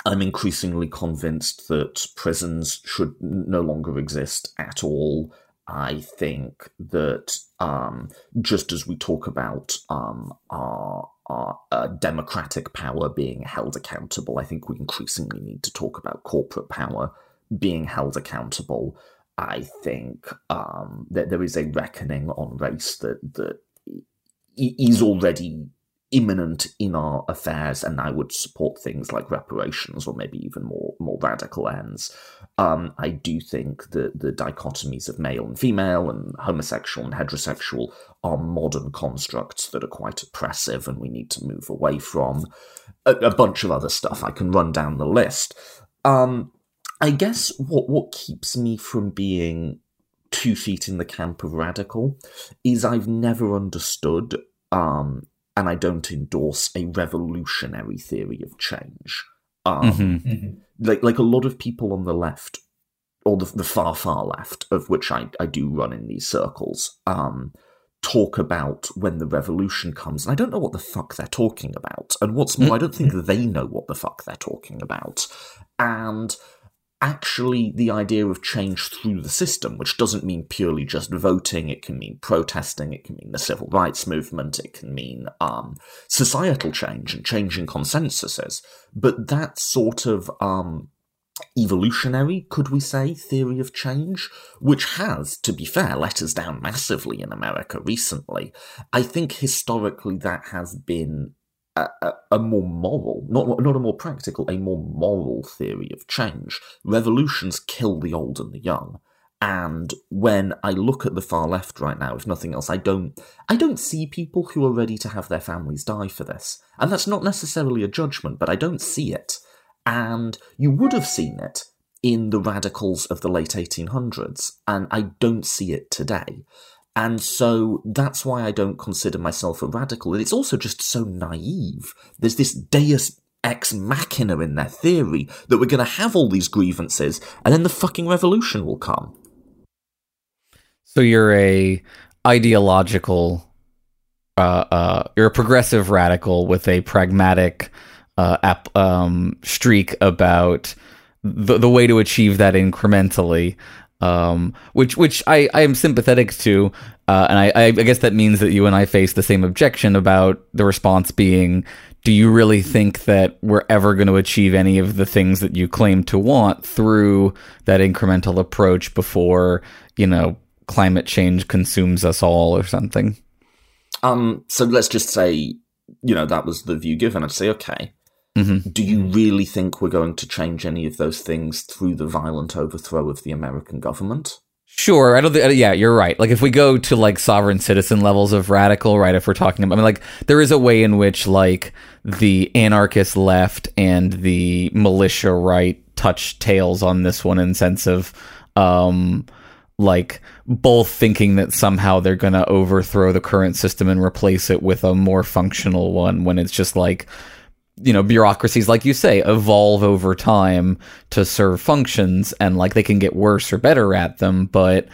I'm increasingly convinced that prisons should no longer exist at all. I think that um, just as we talk about um, our, our uh, democratic power being held accountable, I think we increasingly need to talk about corporate power being held accountable. I think um, that there is a reckoning on race that that is already imminent in our affairs, and I would support things like reparations or maybe even more more radical ends. Um, I do think that the dichotomies of male and female and homosexual and heterosexual are modern constructs that are quite oppressive, and we need to move away from. A, a bunch of other stuff. I can run down the list. Um, I guess what what keeps me from being two feet in the camp of radical is I've never understood um, and I don't endorse a revolutionary theory of change. Um, mm-hmm. Mm-hmm. Like like a lot of people on the left, or the, the far far left, of which I, I do run in these circles, um, talk about when the revolution comes, and I don't know what the fuck they're talking about. And what's more, I don't think they know what the fuck they're talking about. And actually the idea of change through the system, which doesn't mean purely just voting. It can mean protesting. It can mean the civil rights movement. It can mean um, societal change and changing consensuses. But that sort of um, evolutionary, could we say, theory of change, which has, to be fair, let us down massively in America recently. I think historically that has been a, a, more moral, not not a more practical, a more moral theory of change. Revolutions kill the old and the young. And when I look at the far left right now, if nothing else, I don't I don't see people who are ready to have their families die for this. And that's not necessarily a judgment, but I don't see it. And you would have seen it in the radicals of the late 1800s, and I don't see it today. And so that's why I don't consider myself a radical. And it's also just so naive. There's this deus ex machina in their theory that we're going to have all these grievances and then the fucking revolution will come. So you're a ideological, uh, uh, you're a progressive radical with a pragmatic uh, ap- um, streak about the, the way to achieve that incrementally um, which which I, I am sympathetic to, uh, and I, I guess that means that you and I face the same objection about the response being, do you really think that we're ever going to achieve any of the things that you claim to want through that incremental approach before you know climate change consumes us all or something? Um, so let's just say, you know, that was the view given. I'd say, okay, Mm-hmm. Do you really think we're going to change any of those things through the violent overthrow of the American government? Sure, I don't think. Yeah, you're right. Like if we go to like sovereign citizen levels of radical, right? If we're talking about, I mean, like there is a way in which like the anarchist left and the militia right touch tails on this one in sense of, um, like both thinking that somehow they're going to overthrow the current system and replace it with a more functional one when it's just like you know bureaucracies like you say evolve over time to serve functions and like they can get worse or better at them but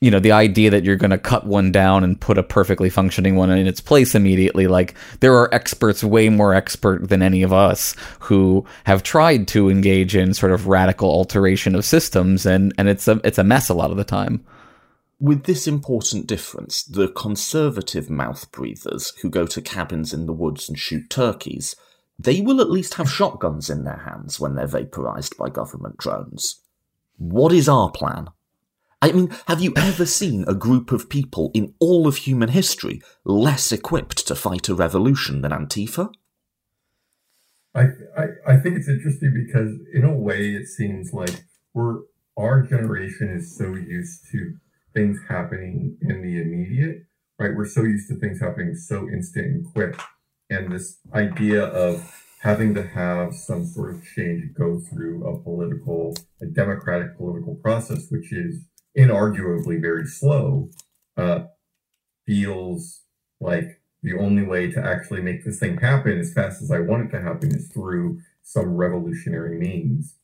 you know the idea that you're going to cut one down and put a perfectly functioning one in its place immediately like there are experts way more expert than any of us who have tried to engage in sort of radical alteration of systems and and it's a it's a mess a lot of the time. With this important difference the conservative mouth breathers who go to cabins in the woods and shoot turkeys they will at least have shotguns in their hands when they're vaporized by government drones. What is our plan? I mean, have you ever seen a group of people in all of human history less equipped to fight a revolution than Antifa? I, I, I think it's interesting because, in a way, it seems like we're our generation is so used to things happening in the immediate right? We're so used to things happening so instant and quick. And this idea of having to have some sort of change go through a political, a democratic political process, which is inarguably very slow, uh, feels like the only way to actually make this thing happen as fast as I want it to happen is through some revolutionary means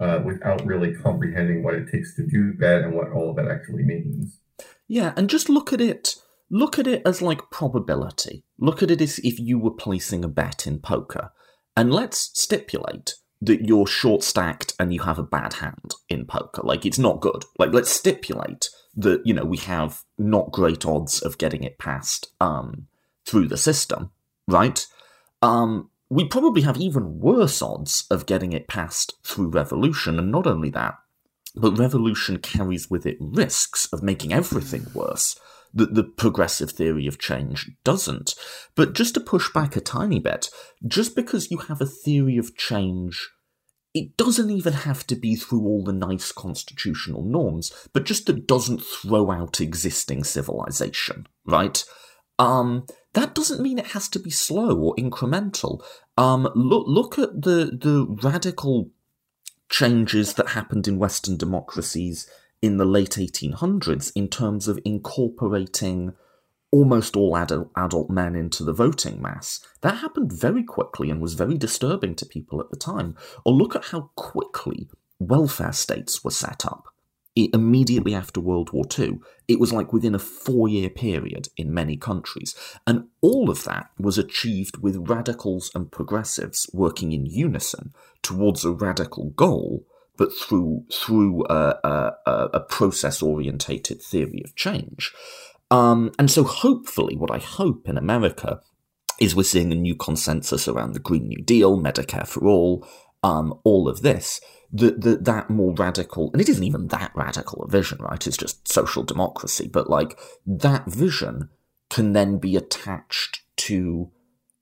uh, without really comprehending what it takes to do that and what all of that actually means. Yeah, and just look at it. Look at it as like probability. Look at it as if you were placing a bet in poker. And let's stipulate that you're short stacked and you have a bad hand in poker. Like, it's not good. Like, let's stipulate that, you know, we have not great odds of getting it past um, through the system, right? Um, we probably have even worse odds of getting it passed through revolution. And not only that, but revolution carries with it risks of making everything worse that the progressive theory of change doesn't. But just to push back a tiny bit, just because you have a theory of change, it doesn't even have to be through all the nice constitutional norms, but just that doesn't throw out existing civilization, right? Um, that doesn't mean it has to be slow or incremental. Um, look, look at the the radical changes that happened in Western democracies in the late 1800s in terms of incorporating almost all adult, adult men into the voting mass. That happened very quickly and was very disturbing to people at the time. Or look at how quickly welfare states were set up immediately after World War II. It was like within a four year period in many countries. And all of that was achieved with radicals and progressives working in unison towards a radical goal, but through, through a, a, a process orientated theory of change. Um, and so, hopefully, what I hope in America is we're seeing a new consensus around the Green New Deal, Medicare for all, um, all of this that that that more radical, and it isn't even that radical a vision, right? It's just social democracy, but like that vision can then be attached to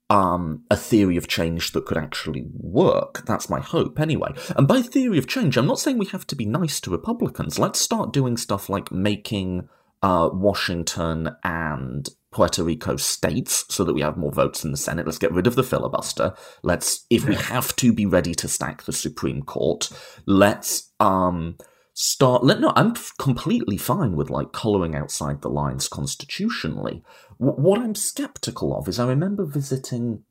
um, a theory of change that could actually work. That's my hope, anyway. And by theory of change, I'm not saying we have to be nice to Republicans. Let's start doing stuff like making uh, Washington and Puerto Rico states so that we have more votes in the Senate. Let's get rid of the filibuster. Let's, if we have to, be ready to stack the Supreme Court. Let's um, start. Let no, I'm completely fine with like colouring outside the lines constitutionally. What I'm skeptical of is I remember visiting.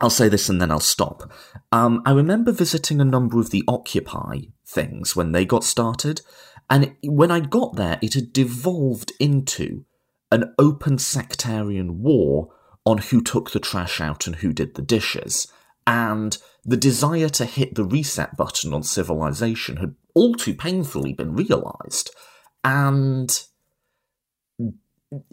I'll say this and then I'll stop. Um, I remember visiting a number of the Occupy things when they got started, and when I got there, it had devolved into an open sectarian war on who took the trash out and who did the dishes. And the desire to hit the reset button on civilization had all too painfully been realized. And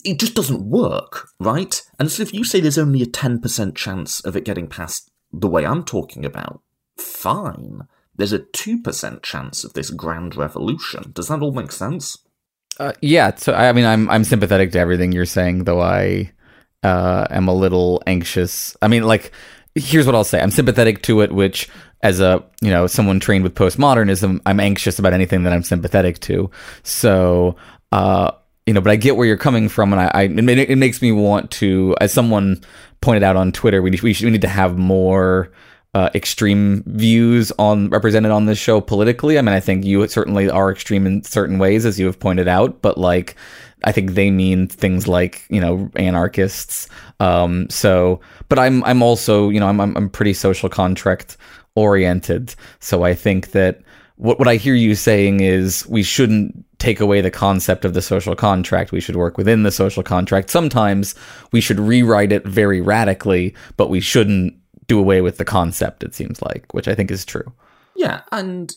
it just doesn't work, right? And so if you say there's only a 10% chance of it getting past the way I'm talking about, fine. There's a 2% chance of this grand revolution. Does that all make sense? Uh, yeah, so I mean, I'm I'm sympathetic to everything you're saying, though I uh, am a little anxious. I mean, like, here's what I'll say: I'm sympathetic to it, which, as a you know someone trained with postmodernism, I'm anxious about anything that I'm sympathetic to. So, uh, you know, but I get where you're coming from, and I, I it, it makes me want to, as someone pointed out on Twitter, we we, should, we need to have more uh, extreme views on represented on this show politically. I mean, I think you certainly are extreme in certain ways, as you have pointed out, but like, I think they mean things like you know anarchists. Um, so, but I'm I'm also you know I'm, I'm pretty social contract oriented. So I think that what what I hear you saying is we shouldn't take away the concept of the social contract. We should work within the social contract. Sometimes we should rewrite it very radically, but we shouldn't do away with the concept, it seems like, which I think is true. Yeah, and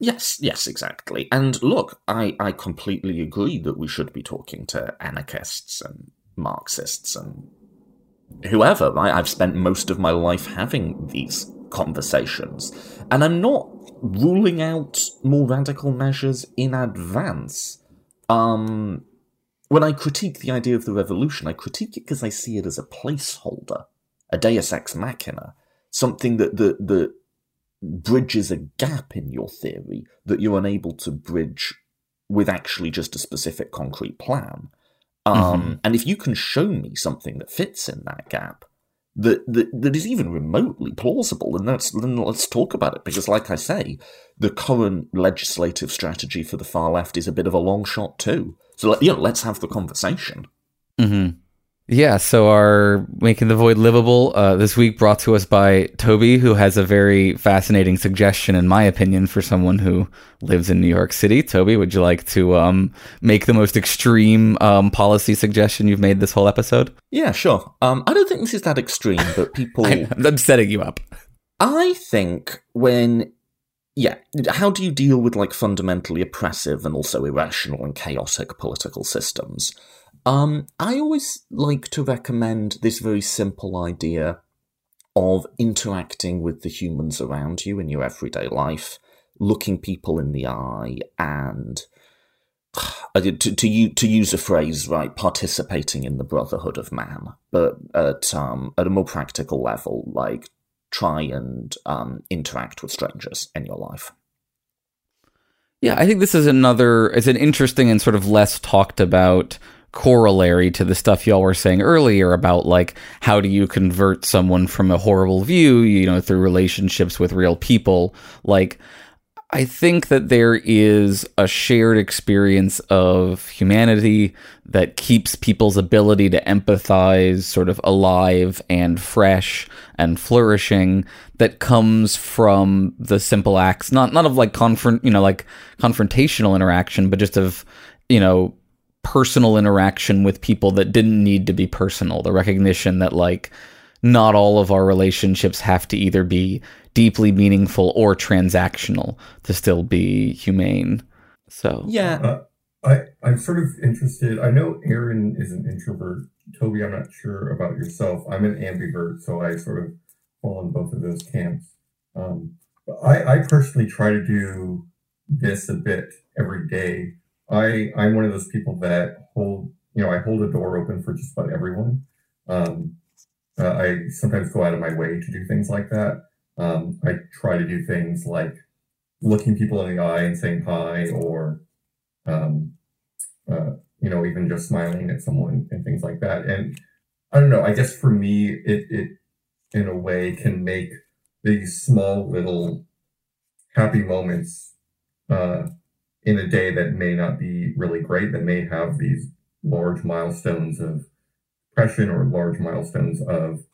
yes, yes, exactly. And look, I, I completely agree that we should be talking to anarchists and Marxists and whoever, right? I've spent most of my life having these conversations. And I'm not ruling out more radical measures in advance. Um, when I critique the idea of the revolution, I critique it because I see it as a placeholder a deus ex machina, something that, that, that bridges a gap in your theory that you're unable to bridge with actually just a specific concrete plan. Um, And if you can show me something that fits in that gap, that, that that is even remotely plausible, and let's then let's talk about it. Because, like I say, the current legislative strategy for the far left is a bit of a long shot too. So, you know, let's have the conversation. hmm Yeah, so our Making the Void Livable uh, this week brought to us by Toby, who has a very fascinating suggestion, in my opinion, for someone who lives in New York City. Toby, would you like to um, make the most extreme um, policy suggestion you've made this whole episode? Yeah, sure. Um, I don't think this is that extreme, but people. *laughs* I'm setting you up. I think when, yeah, how do you deal with like fundamentally oppressive and also irrational and chaotic political systems? Um, I always like to recommend this very simple idea of interacting with the humans around you in your everyday life, looking people in the eye, and *sighs* to to, to use a phrase, right, participating in the brotherhood of man, but at um, at a more practical level, like try and um, interact with strangers in your life. Yeah, I think this is another. It's an interesting and sort of less talked about corollary to the stuff y'all were saying earlier about like how do you convert someone from a horrible view, you know, through relationships with real people. Like, I think that there is a shared experience of humanity that keeps people's ability to empathize sort of alive and fresh and flourishing that comes from the simple acts not not of like confront you know like confrontational interaction but just of you know personal interaction with people that didn't need to be personal the recognition that like not all of our relationships have to either be deeply meaningful or transactional to still be humane. So Yeah, Uh, I, I'm sort of interested. I know Aaron is an introvert. Toby, I'm not sure about yourself. I'm an ambivert, so I sort of fall in both of those camps. Um, but I, I personally try to do this a bit every day. I, I'm one of those people that hold, you know, I hold a door open for just about everyone. Um, uh, I sometimes go out of my way to do things like that. Um, I try to do things like looking people in the eye and saying hi, or um, uh, you know, even just smiling at someone and things like that. And I don't know. I guess for me, it it in a way can make these small little happy moments uh, in a day that may not be really great, that may have these large milestones of depression or large milestones of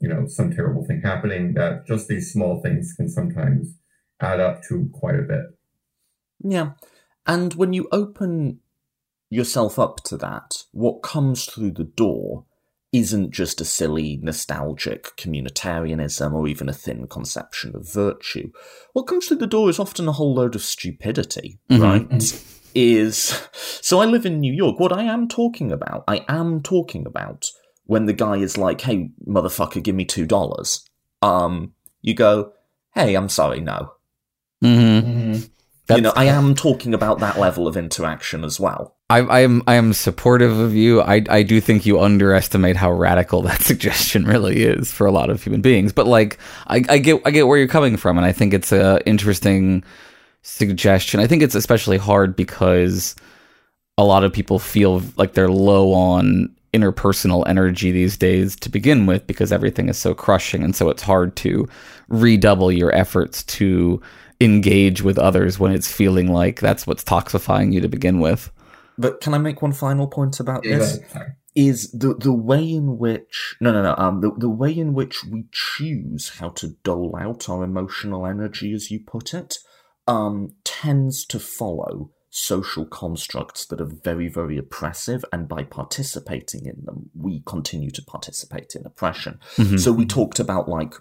you know some terrible thing happening. That just these small things can sometimes add up to quite a bit. yeah. And when you open yourself up to that, what comes through the door isn't just a silly, nostalgic communitarianism or even a thin conception of virtue. What comes through the door is often a whole load of stupidity, Mhm. right? Is so I live in New York. What I am talking about, I am talking about when the guy is like, "Hey, motherfucker, give me two dollars." Um, you go, "Hey, I'm sorry, no." hmm you know, I am talking about that level of interaction as well. I, am I am supportive of you. I I do think you underestimate how radical *laughs* that suggestion really is for a lot of human beings. But like I, I get I get where you're coming from, and I think it's a interesting suggestion. I think it's especially hard because a lot of people feel like they're low on interpersonal energy these days to begin with because everything is so crushing and so it's hard to redouble your efforts to engage with others when it's feeling like that's what's toxifying you to begin with. But can I make one final point about Yeah, this? Is the the way in which no no no um the, the way in which we choose how to dole out our emotional energy, as you put it, um tends to follow social constructs that are very very oppressive, and by participating in them, we continue to participate in oppression. Mhm. So we talked about like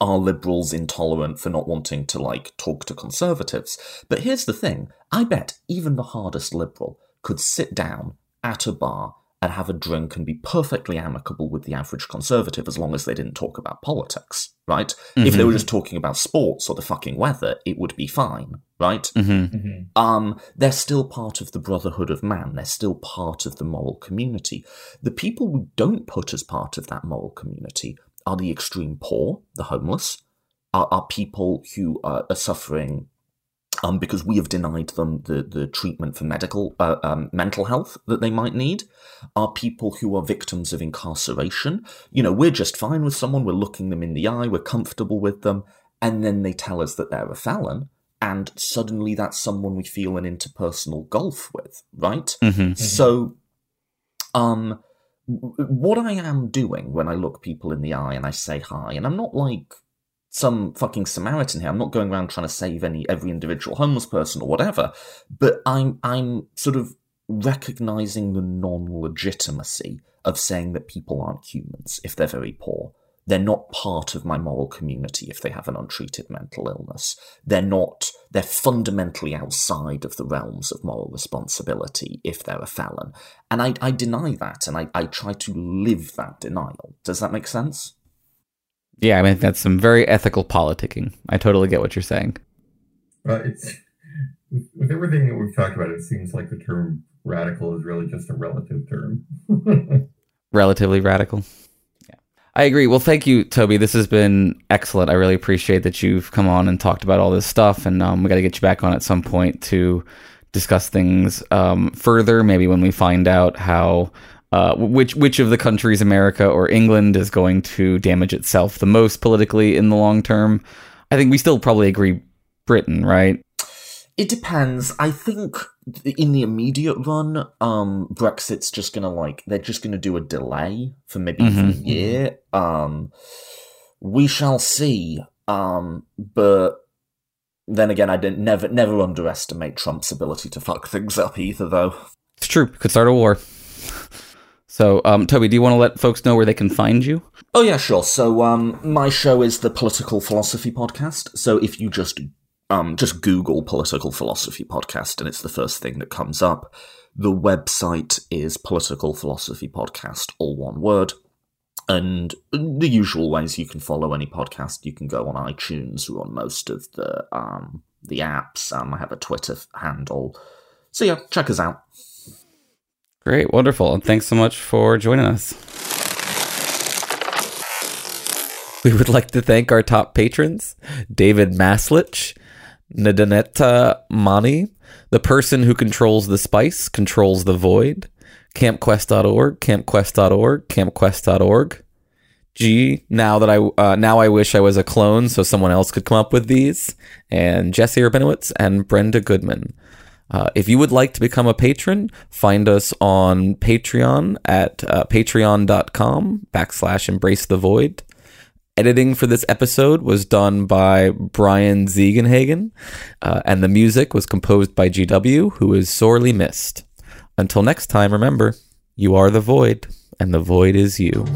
are liberals intolerant for not wanting to like talk to conservatives? But here's the thing I bet even the hardest liberal could sit down at a bar and have a drink and be perfectly amicable with the average conservative as long as they didn't talk about politics, right? If they were just talking about sports or the fucking weather, it would be fine, right? Mm-hmm. um, they're still part of the brotherhood of man. They're still part of the moral community. The people we don't put as part of that moral community are the extreme poor, the homeless, are, are people who uh, are suffering um, because we have denied them the, the treatment for medical uh, um, mental health that they might need are people who are victims of incarceration. You know, we're just fine with someone, we're looking them in the eye, we're comfortable with them, and then they tell us that they're a felon, and suddenly that's someone we feel an interpersonal gulf with, right? Mm-hmm. So, um, what I am doing when I look people in the eye and I say hi, and I'm not like some fucking Samaritan here. I'm not going around trying to save any every individual homeless person or whatever, but I'm I'm sort of recognizing the non-legitimacy of saying that people aren't humans if they're very poor. They're not part of my moral community if they have an untreated mental illness. They're not, they're fundamentally outside of the realms of moral responsibility if they're a felon. And I, I deny that and I, I try to live that denial. Does that make sense? Yeah, I mean that's some very ethical politicking. I totally get what you're saying. Uh, it's with, with everything that we've talked about. It seems like the term radical is really just a relative term. *laughs* Relatively radical. Yeah, I agree. Well, thank you, Toby. This has been excellent. I really appreciate that you've come on and talked about all this stuff, and um, we got to get you back on at some point to discuss things um, further. Maybe when we find out how uh, which which of the countries, America or England, is going to damage itself the most politically in the long term. I think we still probably agree Britain, right? It depends. I think in the immediate run, um, Brexit's just gonna like they're just gonna do a delay for maybe Mhm. a year. Um, we shall see. Um, but then again, I didn't never never underestimate Trump's ability to fuck things up either, though. It's true. Could start a war. So, um, Toby, do you want to let folks know where they can find you? Oh yeah, sure. So um my show is the Political Philosophy Podcast. So if you just um just Google Political Philosophy Podcast and it's the first thing that comes up. The website is Political Philosophy Podcast, all one word. And the usual ways you can follow any podcast, you can go on iTunes or on most of the um the apps. Um I have a Twitter handle. So yeah, check us out. Great, wonderful, and thanks so much for joining us. We would like to thank our top patrons David Maslich, Nadanetta Mani, the person who controls the spice controls the void, campquest.org, campquest.org, campquest.org. G, now that I uh, now I wish I was a clone so someone else could come up with these, and Jesse Urbinowitz and Brenda Goodman. Uh, if you would like to become a patron, find us on Patreon at uh, patreon.com backslash embrace the void. Editing for this episode was done by Brian Ziegenhagen, uh, and the music was composed by GW, who is sorely missed. Until next time, remember, you are the void, and the void is you.